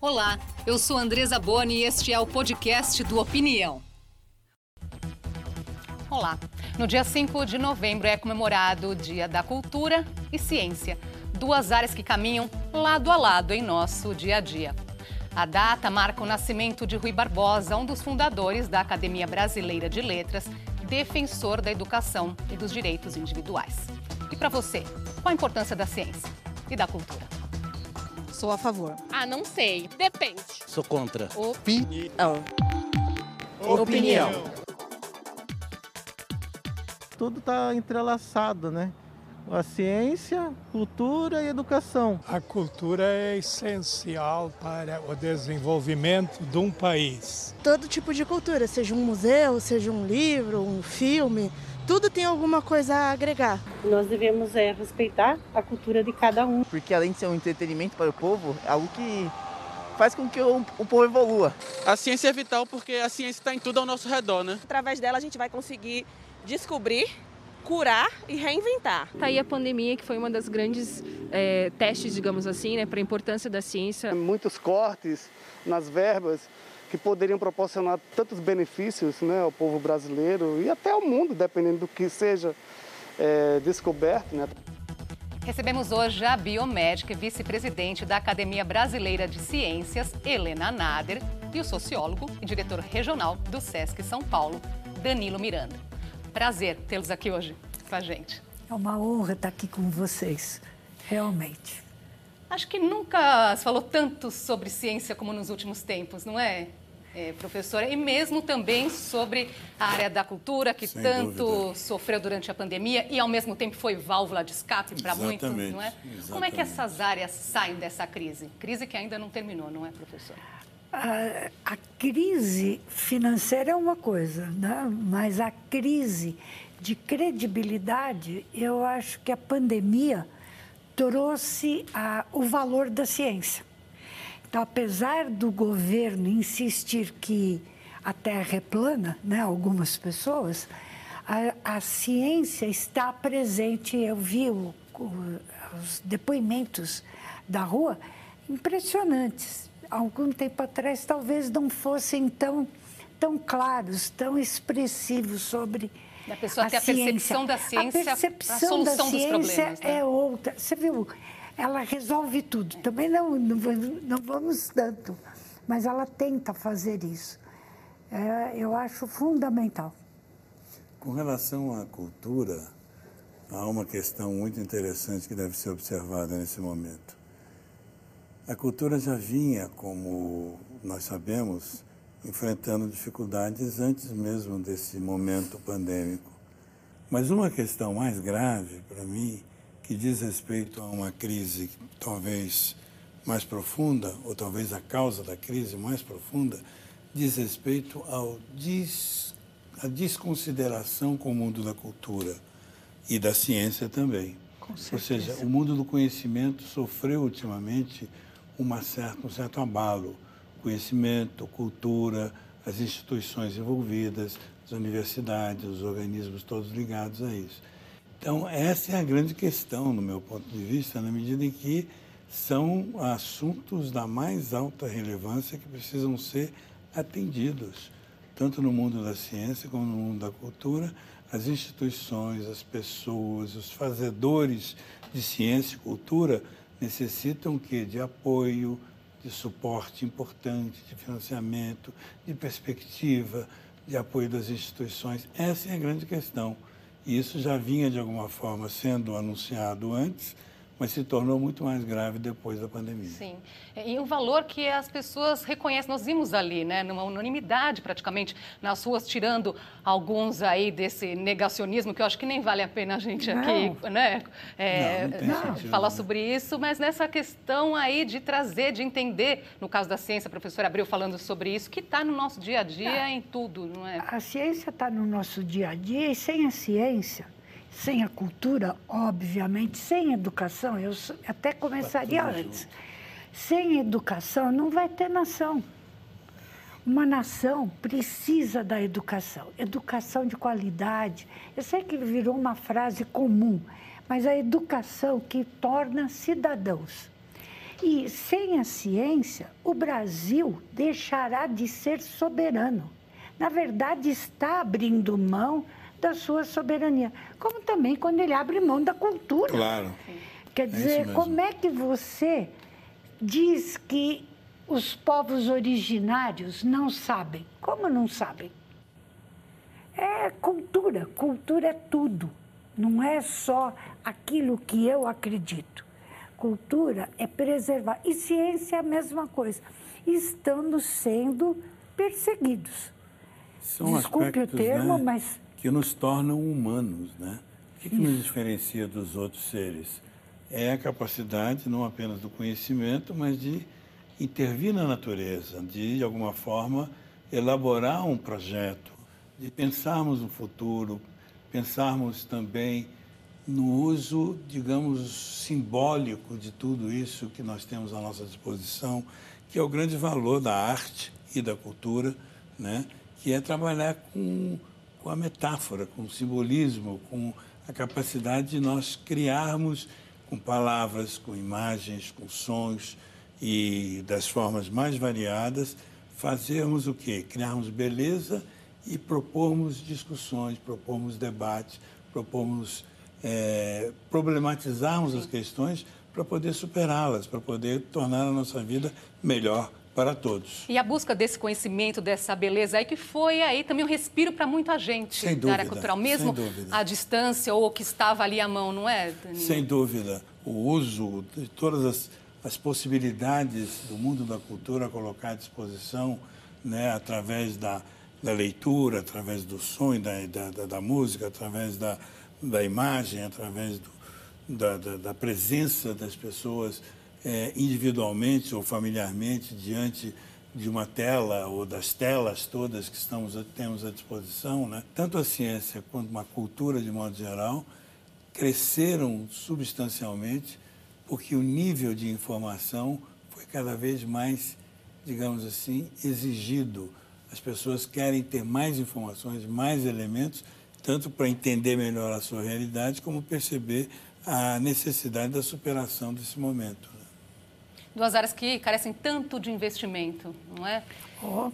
Olá, eu sou Andresa Boni e este é o podcast do Opinião. Olá, no dia 5 de novembro é comemorado o Dia da Cultura e Ciência, duas áreas que caminham lado a lado em nosso dia a dia. A data marca o nascimento de Rui Barbosa, um dos fundadores da Academia Brasileira de Letras, defensor da educação e dos direitos individuais. E para você, qual a importância da ciência e da cultura? Sou a favor. Ah, não sei. Depende. Sou contra. Opinião. Opinião. Tudo está entrelaçado, né? A ciência, cultura e educação. A cultura é essencial para o desenvolvimento de um país. Todo tipo de cultura, seja um museu, seja um livro, um filme, tudo tem alguma coisa a agregar. Nós devemos é, respeitar a cultura de cada um. Porque além de ser um entretenimento para o povo, é algo que faz com que o, o povo evolua. A ciência é vital porque a ciência está em tudo ao nosso redor, né? Através dela a gente vai conseguir descobrir, curar e reinventar. Tá aí a pandemia que foi uma das grandes é, testes, digamos assim, né, para a importância da ciência. Muitos cortes nas verbas que poderiam proporcionar tantos benefícios né, ao povo brasileiro e até ao mundo, dependendo do que seja é, descoberto. Né. Recebemos hoje a biomédica e vice-presidente da Academia Brasileira de Ciências, Helena Nader, e o sociólogo e diretor regional do SESC São Paulo, Danilo Miranda. Prazer tê-los aqui hoje com a gente. É uma honra estar aqui com vocês, realmente. Acho que nunca se falou tanto sobre ciência como nos últimos tempos, não é, é professora? E mesmo também sobre a área da cultura, que Sem tanto dúvida. sofreu durante a pandemia e, ao mesmo tempo, foi válvula de escape para muitos, não é? Exatamente. Como é que essas áreas saem dessa crise? Crise que ainda não terminou, não é, professora? A, a crise financeira é uma coisa, né? mas a crise de credibilidade, eu acho que a pandemia trouxe a, o valor da ciência. Então, apesar do governo insistir que a Terra é plana, né, algumas pessoas, a, a ciência está presente. Eu vi o, o, os depoimentos da rua impressionantes. Algum tempo atrás, talvez não fossem tão, tão claros, tão expressivos sobre da pessoa a ter a percepção da ciência, a, percepção a solução da ciência dos problemas. Né? é outra. Você viu, ela resolve tudo. Também não, não, vamos tanto, mas ela tenta fazer isso. É, eu acho fundamental. Com relação à cultura, há uma questão muito interessante que deve ser observada nesse momento. A cultura já vinha, como nós sabemos, enfrentando dificuldades antes mesmo desse momento pandêmico. Mas uma questão mais grave para mim, que diz respeito a uma crise talvez mais profunda, ou talvez a causa da crise mais profunda, diz respeito ao des, a desconsideração com o mundo da cultura e da ciência também. Ou seja, o mundo do conhecimento sofreu ultimamente uma certa, um certo abalo conhecimento, cultura, as instituições envolvidas, as universidades, os organismos todos ligados a isso. Então, essa é a grande questão, no meu ponto de vista, na medida em que são assuntos da mais alta relevância que precisam ser atendidos, tanto no mundo da ciência como no mundo da cultura. As instituições, as pessoas, os fazedores de ciência e cultura necessitam que de apoio, de suporte importante, de financiamento, de perspectiva, de apoio das instituições. Essa é a grande questão. Isso já vinha, de alguma forma, sendo anunciado antes, mas se tornou muito mais grave depois da pandemia. Sim. E um valor que as pessoas reconhecem, nós vimos ali, né, numa unanimidade praticamente nas ruas, tirando alguns aí desse negacionismo, que eu acho que nem vale a pena a gente não. aqui né, é, não, não falar sobre isso, mas nessa questão aí de trazer, de entender, no caso da ciência, a professora Abreu falando sobre isso, que está no nosso dia a dia em tudo, não é? A ciência está no nosso dia a dia e sem a ciência sem a cultura, obviamente, sem educação, eu até começaria antes. Sem educação não vai ter nação. Uma nação precisa da educação, educação de qualidade. Eu sei que virou uma frase comum, mas a educação que torna cidadãos. E sem a ciência, o Brasil deixará de ser soberano. Na verdade, está abrindo mão da sua soberania, como também quando ele abre mão da cultura. Claro. Quer dizer, é como é que você diz que os povos originários não sabem? Como não sabem? É cultura. Cultura é tudo. Não é só aquilo que eu acredito. Cultura é preservar. E ciência é a mesma coisa. Estamos sendo perseguidos. São Desculpe o termo, né, mas. Que nos tornam humanos, né? O que, que nos diferencia dos outros seres? É a capacidade não apenas do conhecimento, mas de intervir na natureza, de, de alguma forma, elaborar um projeto, de pensarmos no futuro, pensarmos também no uso, digamos, simbólico de tudo isso que nós temos à nossa disposição, que é o grande valor da arte e da cultura, né? que é trabalhar com, com a metáfora, com o simbolismo, com a capacidade de nós criarmos com palavras, com imagens, com sons e das formas mais variadas, fazermos o quê? Criarmos beleza e propormos discussões, propormos debates, propormos é, problematizarmos as questões para poder superá-las, para poder tornar a nossa vida melhor para todos. E a busca desse conhecimento, dessa beleza aí, que foi aí também um respiro para muita gente sem dúvida, da área cultural, mesmo à distância ou que estava ali à mão, não é, Danilo? Sem dúvida. O uso de todas as, as possibilidades do mundo da cultura colocar à disposição, né, através da, da leitura, através do som, da, da, da música, através da, da imagem, através do, da, da, da, presença das pessoas é, individualmente ou familiarmente diante de uma tela ou das telas todas que estamos, temos à disposição, né? tanto a ciência quanto uma cultura de modo geral cresceram substancialmente porque o nível de informação foi cada vez mais, digamos assim, exigido. As pessoas querem ter mais informações, mais elementos tanto para entender melhor a sua realidade, como perceber a necessidade da superação desse momento. Né? Duas áreas que carecem tanto de investimento, não é? Oh.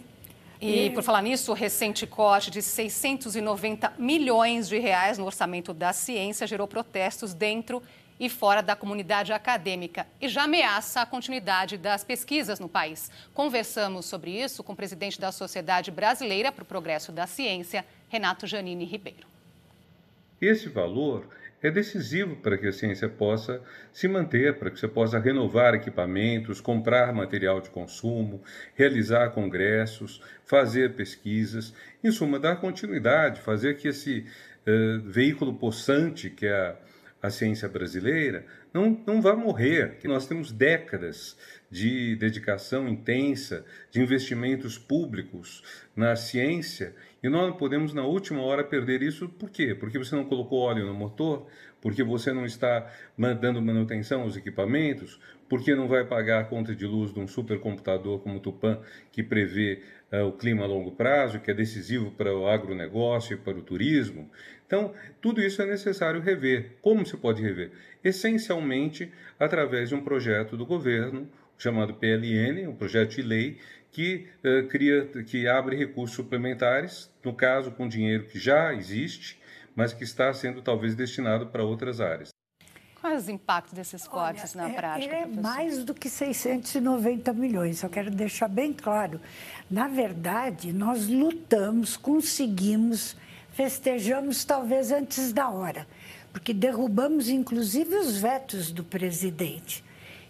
E, por falar nisso, o recente corte de 690 milhões de reais no orçamento da ciência gerou protestos dentro e fora da comunidade acadêmica e já ameaça a continuidade das pesquisas no país. Conversamos sobre isso com o presidente da Sociedade Brasileira para o Progresso da Ciência, Renato Janine Ribeiro. Esse valor é decisivo para que a ciência possa se manter, para que você possa renovar equipamentos, comprar material de consumo, realizar congressos, fazer pesquisas, em suma, dar continuidade, fazer que esse uh, veículo possante que é a, a ciência brasileira não, não vá morrer, nós temos décadas de dedicação intensa, de investimentos públicos na ciência e nós não podemos, na última hora, perder isso. Por quê? Porque você não colocou óleo no motor, porque você não está dando manutenção aos equipamentos, porque não vai pagar a conta de luz de um supercomputador como o Tupan, que prevê o clima a longo prazo, que é decisivo para o agronegócio e para o turismo. Então, tudo isso é necessário rever. Como se pode rever? Essencialmente através de um projeto do governo chamado PLN, um projeto de lei que uh, cria, que abre recursos suplementares, no caso com dinheiro que já existe, mas que está sendo talvez destinado para outras áreas. Quais os impactos desses cortes Olha, na é, prática? É mais do que 690 milhões, eu quero deixar bem claro. Na verdade, nós lutamos, conseguimos, festejamos talvez antes da hora, porque derrubamos inclusive os vetos do presidente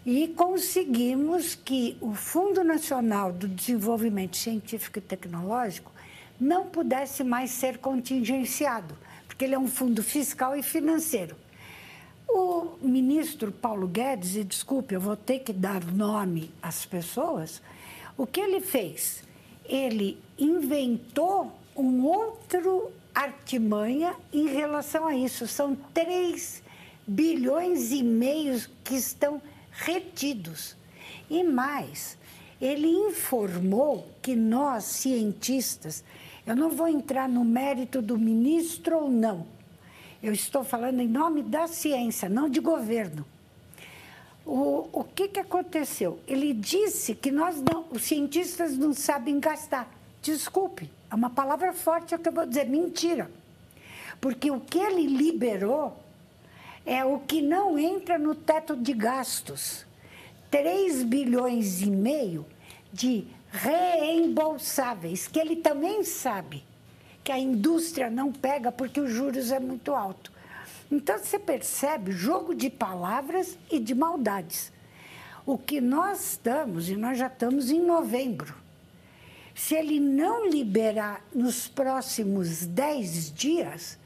e conseguimos que o Fundo Nacional do Desenvolvimento Científico e Tecnológico não pudesse mais ser contingenciado, porque ele é um fundo fiscal e financeiro. O ministro Paulo Guedes, e desculpe, eu vou ter que dar nome às pessoas, o que ele fez? Ele inventou um outro artimanha em relação a isso. São 3 bilhões e meio que estão retidos. E mais, ele informou que nós, cientistas, eu não vou entrar no mérito do ministro ou não, eu estou falando em nome da ciência, não de governo. O, o que, que aconteceu? Ele disse que nós não, os cientistas não sabem gastar. Desculpe, é uma palavra forte é que eu vou dizer, mentira. Porque o que ele liberou é o que não entra no teto de gastos. 3 bilhões e meio de reembolsáveis, que ele também sabe que a indústria não pega porque os juros é muito alto. Então você percebe jogo de palavras e de maldades. O que nós estamos, e nós já estamos em novembro, se ele não liberar nos próximos 10 dias,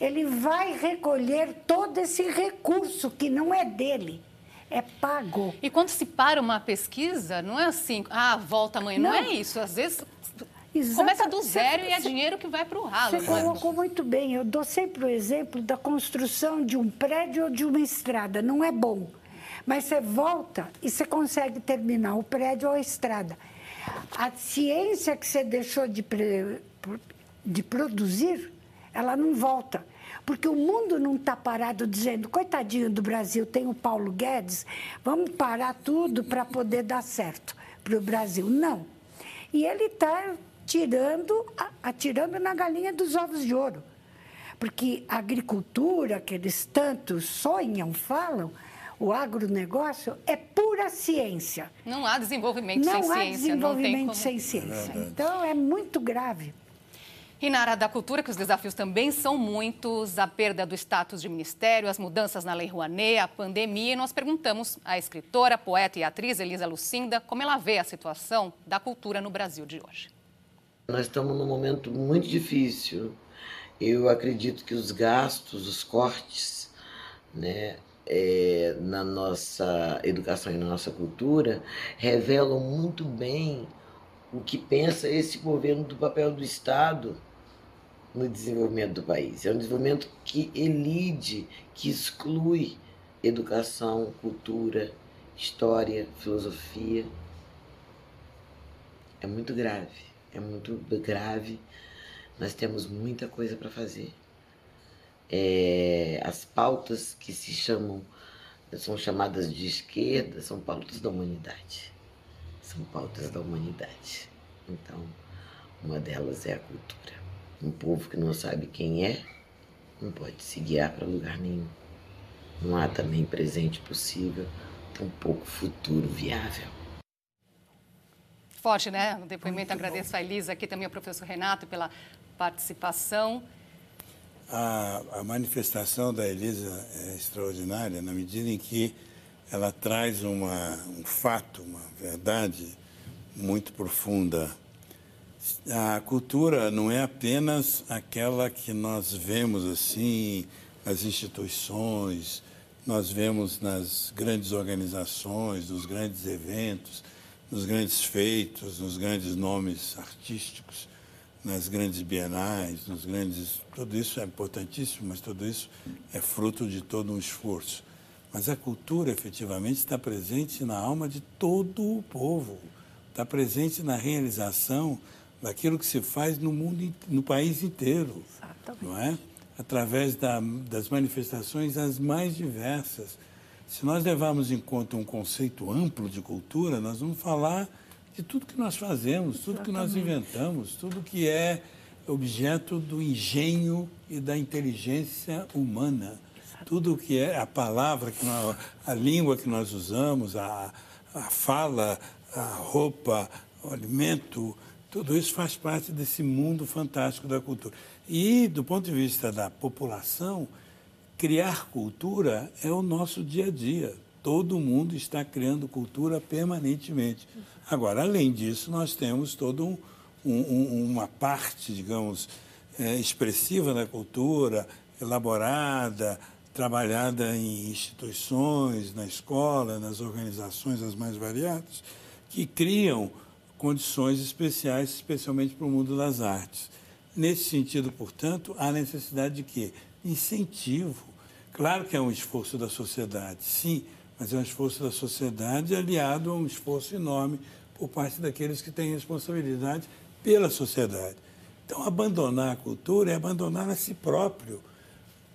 ele vai recolher todo esse recurso que não é dele. É pago. E quando se para uma pesquisa, não é assim, ah, volta amanhã. Não, não é isso. Às vezes Começa do zero você, e é dinheiro que vai para o ralo. Você é? colocou muito bem. Eu dou sempre o exemplo da construção de um prédio ou de uma estrada. Não é bom. Mas você volta e você consegue terminar o prédio ou a estrada. A ciência que você deixou de, de produzir, ela não volta. Porque o mundo não está parado dizendo, coitadinho do Brasil, tem o Paulo Guedes, vamos parar tudo para poder dar certo para o Brasil. Não. E ele está tirando, atirando na galinha dos ovos de ouro. Porque a agricultura, que eles tanto sonham, falam, o agronegócio é pura ciência. Não há desenvolvimento não sem há ciência. Desenvolvimento não há desenvolvimento sem ciência. É então, é muito grave. E na área da cultura, que os desafios também são muitos, a perda do status de ministério, as mudanças na Lei Rouanet, a pandemia, e nós perguntamos à escritora, poeta e atriz Elisa Lucinda como ela vê a situação da cultura no Brasil de hoje. Nós estamos num momento muito difícil. Eu acredito que os gastos, os cortes, né, é, na nossa educação e na nossa cultura revelam muito bem o que pensa esse governo do papel do Estado no desenvolvimento do país. É um desenvolvimento que elide, que exclui educação, cultura, história, filosofia. É muito grave é muito grave. Nós temos muita coisa para fazer. É, as pautas que se chamam, são chamadas de esquerda, são pautas da humanidade. São pautas da humanidade. Então, uma delas é a cultura. Um povo que não sabe quem é, não pode se guiar para lugar nenhum. Não há também presente possível, tampouco futuro viável forte, né? O depoimento. Muito Agradeço bom. a Elisa, aqui também ao professor Renato pela participação. A, a, manifestação da Elisa é extraordinária na medida em que ela traz uma, um fato, uma verdade muito profunda. A cultura não é apenas aquela que nós vemos assim nas instituições, nós vemos nas grandes organizações, nos grandes eventos nos grandes feitos, nos grandes nomes artísticos, nas grandes bienais, nos grandes. Tudo isso é importantíssimo, mas tudo isso é fruto de todo um esforço. Mas a cultura, efetivamente, está presente na alma de todo o povo, está presente na realização daquilo que se faz no mundo, no país inteiro, Exatamente. não é? Através da, das manifestações as mais diversas se nós levarmos em conta um conceito amplo de cultura, nós vamos falar de tudo que nós fazemos, tudo Exatamente. que nós inventamos, tudo que é objeto do engenho e da inteligência humana. Exatamente. Tudo que é a palavra, que nós, a língua que nós usamos, a, a fala, a roupa, o alimento, tudo isso faz parte desse mundo fantástico da cultura. E, do ponto de vista da população, criar cultura é o nosso dia a dia. Todo mundo está criando cultura permanentemente. Agora, além disso, nós temos toda um, um, uma parte, digamos, é, expressiva da cultura, elaborada, trabalhada em instituições, na escola, nas organizações as mais variadas, que criam condições especiais, especialmente para o mundo das artes. Nesse sentido, portanto, há necessidade de quê? Incentivo Claro que é um esforço da sociedade, sim, mas é um esforço da sociedade aliado a um esforço enorme por parte daqueles que têm responsabilidade pela sociedade. Então, abandonar a cultura é abandonar a si próprio.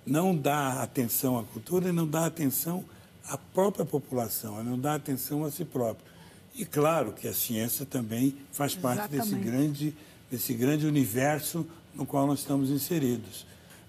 Não dar atenção à cultura e não dar atenção a própria população, a não dar atenção a si próprio. E claro que a ciência também faz parte desse grande, desse grande universo no qual nós estamos inseridos.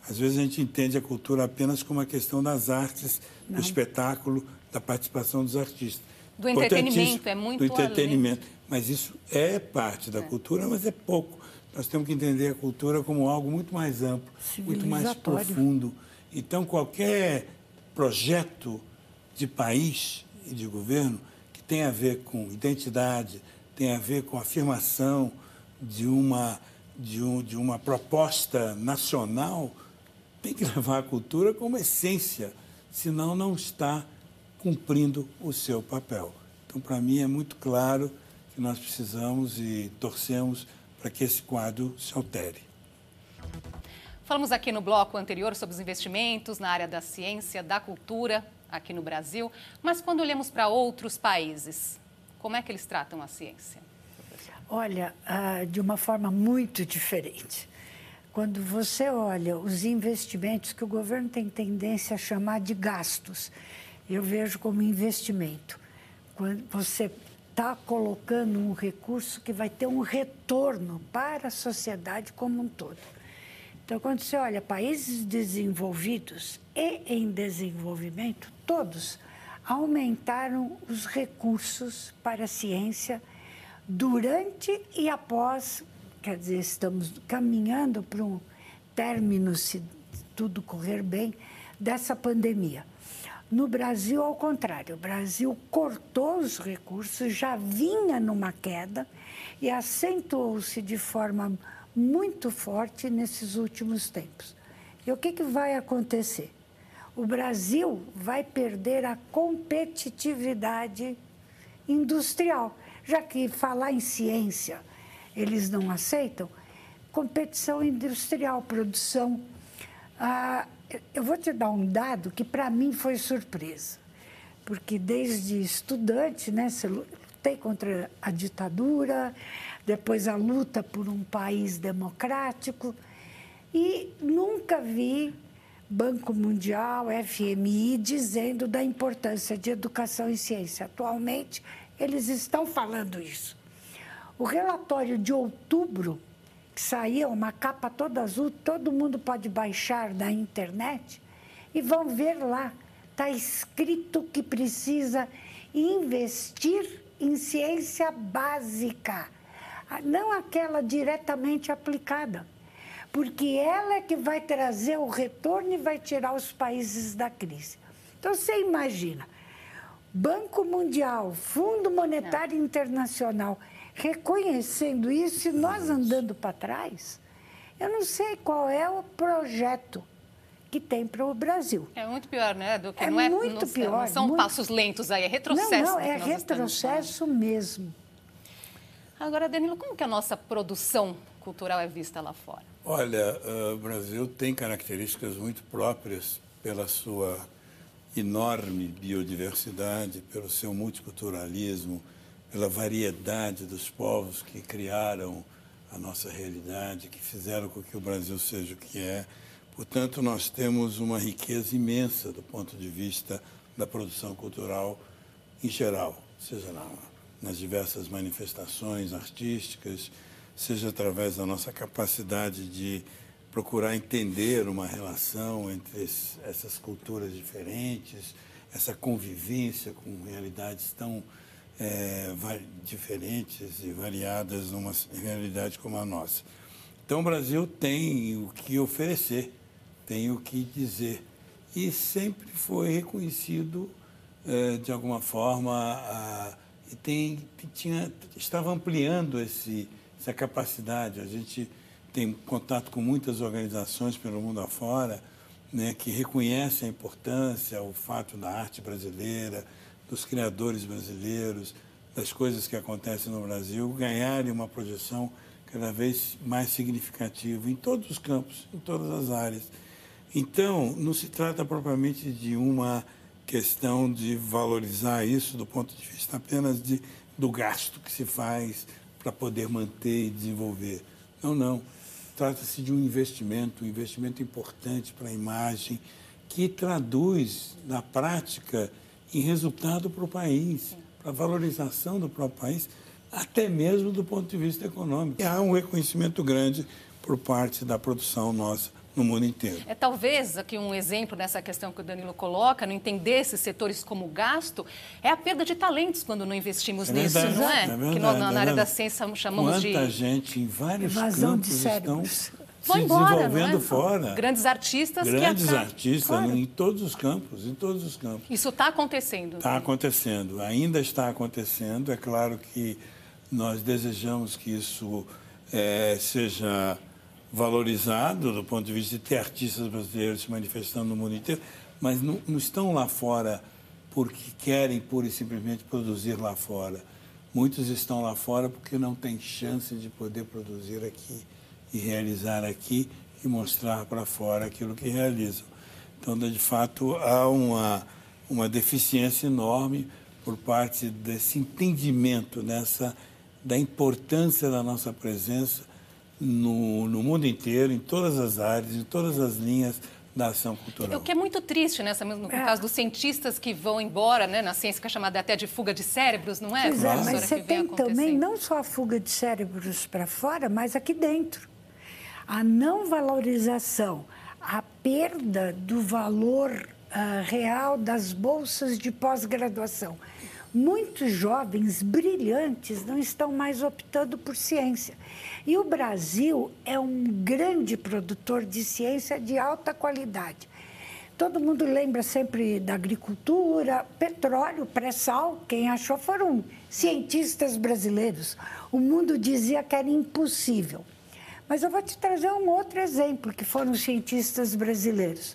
Às vezes a gente entende a cultura apenas como uma questão das artes, não. do espetáculo, da participação dos artistas. Do entretenimento, é muito Do entretenimento. Além. Mas isso é parte da é. cultura, mas é pouco. Nós temos que entender a cultura como algo muito mais amplo, muito mais profundo. Então, qualquer projeto de país e de governo que tem a ver com identidade, tem a ver com afirmação de uma, de, um, de uma proposta nacional, tem que levar a cultura como essência, senão não está cumprindo o seu papel. Então, para mim, é muito claro que nós precisamos e torcemos para que esse quadro se altere. Falamos aqui no bloco anterior sobre os investimentos na área da ciência, da cultura aqui no Brasil, mas quando olhamos para outros países, como é que eles tratam a ciência? Olha, ah, de uma forma muito diferente. Quando você olha os investimentos que o governo tem tendência a chamar de gastos, eu vejo como investimento. Quando você está colocando um recurso que vai ter um retorno para a sociedade como um todo. Então, quando você olha países desenvolvidos e em desenvolvimento, todos aumentaram os recursos para a ciência durante e após, quer dizer, estamos caminhando para um término, se tudo correr bem, dessa pandemia. No Brasil, ao contrário, o Brasil cortou os recursos, já vinha numa queda e acentuou-se de forma muito forte nesses últimos tempos. E o que, que vai acontecer? O Brasil vai perder a competitividade industrial, já que falar em ciência eles não aceitam, competição industrial, produção. Ah, eu vou te dar um dado que para mim foi surpresa, porque desde estudante, né, lutei contra a ditadura, depois a luta por um país democrático. E nunca vi Banco Mundial, FMI, dizendo da importância de educação e ciência. Atualmente, eles estão falando isso. O relatório de outubro, que saiu, uma capa toda azul, todo mundo pode baixar da internet e vão ver lá. Está escrito que precisa investir em ciência básica não aquela diretamente aplicada, porque ela é que vai trazer o retorno e vai tirar os países da crise. Então você imagina, Banco Mundial, Fundo Monetário Internacional reconhecendo isso e nós andando para trás, eu não sei qual é o projeto que tem para o Brasil. É muito pior, né? Do que é não é muito não, pior. Não são muito... passos lentos aí, é retrocesso. Não, não, é retrocesso mesmo. Agora, Danilo, como que a nossa produção cultural é vista lá fora? Olha, uh, o Brasil tem características muito próprias pela sua enorme biodiversidade, pelo seu multiculturalismo, pela variedade dos povos que criaram a nossa realidade, que fizeram com que o Brasil seja o que é. Portanto, nós temos uma riqueza imensa do ponto de vista da produção cultural em geral, seja na nas diversas manifestações artísticas, seja através da nossa capacidade de procurar entender uma relação entre essas culturas diferentes, essa convivência com realidades tão é, diferentes e variadas numa realidade como a nossa. Então, o Brasil tem o que oferecer, tem o que dizer. E sempre foi reconhecido, é, de alguma forma, a e tem, tinha, estava ampliando esse, essa capacidade. A gente tem contato com muitas organizações pelo mundo afora né, que reconhecem a importância, o fato da arte brasileira, dos criadores brasileiros, das coisas que acontecem no Brasil, ganharem uma projeção cada vez mais significativa em todos os campos, em todas as áreas. Então, não se trata propriamente de uma questão de valorizar isso do ponto de vista apenas de, do gasto que se faz para poder manter e desenvolver. Não, não. Trata-se de um investimento, um investimento importante para a imagem, que traduz na prática em resultado para o país, para a valorização do próprio país, até mesmo do ponto de vista econômico. E há um reconhecimento grande por parte da produção nossa no mundo inteiro. É talvez aqui um exemplo nessa questão que o Danilo coloca, não entender esses setores como gasto, é a perda de talentos quando não investimos é nisso, verdade, não é? é verdade, que na, é área da ciência chamamos Quanta de Quanta gente em vários Evasão campos de estão se embora, desenvolvendo é? fora. Grandes artistas Grandes artistas Claro. em todos os campos, em todos os campos. Isso está acontecendo. Está acontecendo, ainda está acontecendo. É claro que nós desejamos que isso eh, seja valorizado do ponto de vista de ter artistas brasileiros se manifestando no mundo inteiro, mas não, não estão lá fora porque querem pura e simplesmente produzir lá fora. Muitos estão lá fora porque não têm chance de poder produzir aqui e realizar aqui e mostrar para fora aquilo que realizam. Então, de fato, há uma, uma deficiência enorme por parte desse entendimento dessa, da importância da nossa presença no, no mundo inteiro, em todas as áreas, em todas as linhas da ação cultural. O que é muito triste, nessa, no É. caso dos cientistas que vão embora, né, na ciência que é chamada até de fuga de cérebros, não é? Pois é, mas você tem também não só a fuga de cérebros para fora, mas aqui dentro. A não valorização, a perda do valor ah, real das bolsas de pós-graduação. Muitos jovens brilhantes não estão mais optando por ciência. E o Brasil é um grande produtor de ciência de alta qualidade. Todo mundo lembra sempre da agricultura, petróleo, pré-sal. Quem achou foram cientistas brasileiros. O mundo dizia que era impossível. Mas eu vou te trazer um outro exemplo, que foram os cientistas brasileiros.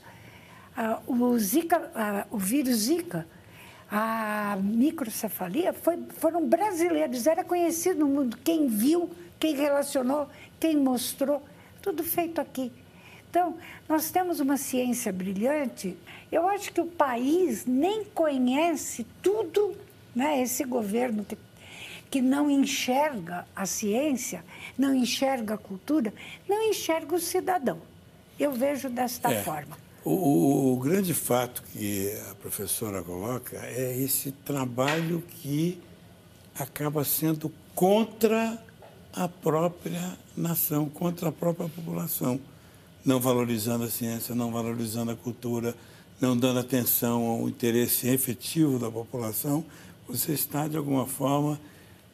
Ah, o, Zika, ah, o vírus Zika, a microcefalia, foi, foram brasileiros. Era conhecido no mundo quem viu, quem relacionou, quem mostrou. Tudo feito aqui. Então, nós temos uma ciência brilhante. Eu acho que o país nem conhece tudo, né? esse governo que, que não enxerga a ciência, não enxerga a cultura, não enxerga o cidadão. Eu vejo desta É. forma. O, o- o grande fato que a professora coloca é esse trabalho que acaba sendo contra a própria nação, contra a própria população, não valorizando a ciência, não valorizando a cultura, não dando atenção ao interesse efetivo da população, você está, de alguma forma,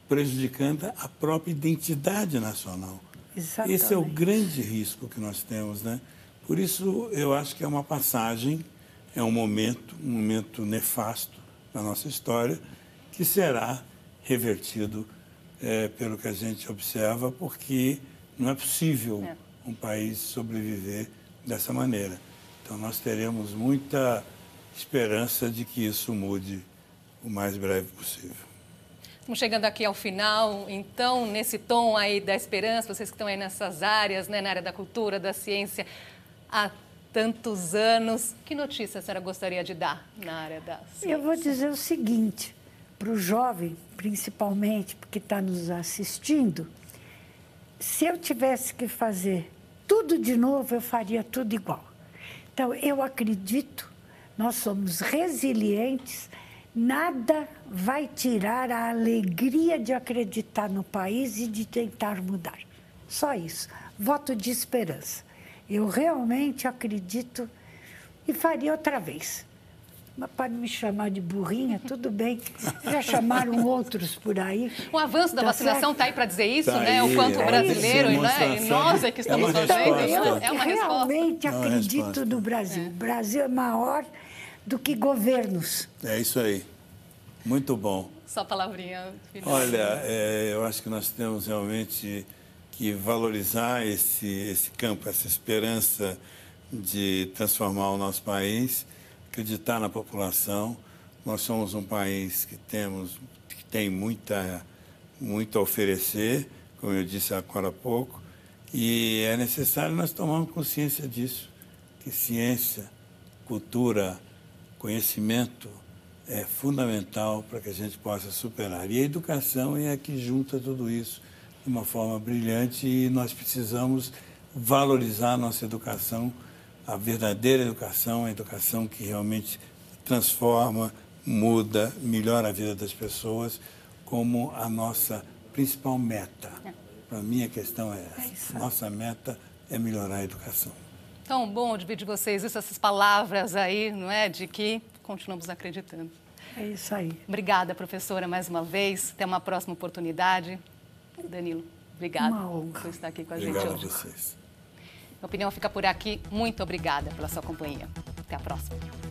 prejudicando a própria identidade nacional. Exatamente. Esse é o grande risco que nós temos, né? Por isso, eu acho que é uma passagem, é um momento, um momento nefasto na nossa história, que será revertido eh, pelo que a gente observa, porque não é possível um país sobreviver dessa maneira. Então, nós teremos muita esperança de que isso mude o mais breve possível. Estamos chegando aqui ao final, então, nesse tom aí da esperança, vocês que estão aí nessas áreas, né, na área da cultura, da ciência, há tantos anos, que notícia a senhora gostaria de dar na área da ciência? Eu vou dizer o seguinte, para o jovem, principalmente, porque está nos assistindo, se eu tivesse que fazer tudo de novo, eu faria tudo igual. Então, eu acredito, nós somos resilientes, nada vai tirar a alegria de acreditar no país e de tentar mudar. Só isso. Voto de esperança. Eu realmente acredito e faria outra vez. Mas pode me chamar de burrinha, tudo bem. Já chamaram outros por aí. O avanço da Tá vacinação está aí para dizer isso, Tá né? aí, o quanto é o brasileiro, isso, né? E nós é que É estamos uma fazendo. resposta. É uma resposta. Realmente É uma acredito resposta. no Brasil. O Brasil é maior do que governos. É isso aí. Muito bom. Só palavrinha final. Olha, é, eu acho que nós temos realmente que valorizar esse, esse campo, essa esperança de transformar o nosso país, acreditar na população. Nós somos um país que temos que tem muita muito a oferecer, como eu disse agora há pouco, e é necessário nós tomarmos consciência disso, que ciência, cultura, conhecimento é fundamental para que a gente possa superar. E a educação é a que junta tudo isso de uma forma brilhante e nós precisamos valorizar a nossa educação, a verdadeira educação, a educação que realmente transforma, muda, melhora a vida das pessoas como a nossa principal meta. Para mim, a questão é essa. Nossa meta é melhorar a educação. Tão bom dividir vocês isso, essas palavras aí, não é? De que continuamos acreditando. É isso aí. Obrigada, professora, mais uma vez. Até uma próxima oportunidade. Danilo, obrigada por estar aqui com a Obrigado gente hoje. a vocês. Minha opinião fica por aqui. Muito obrigada pela sua companhia. Até a próxima.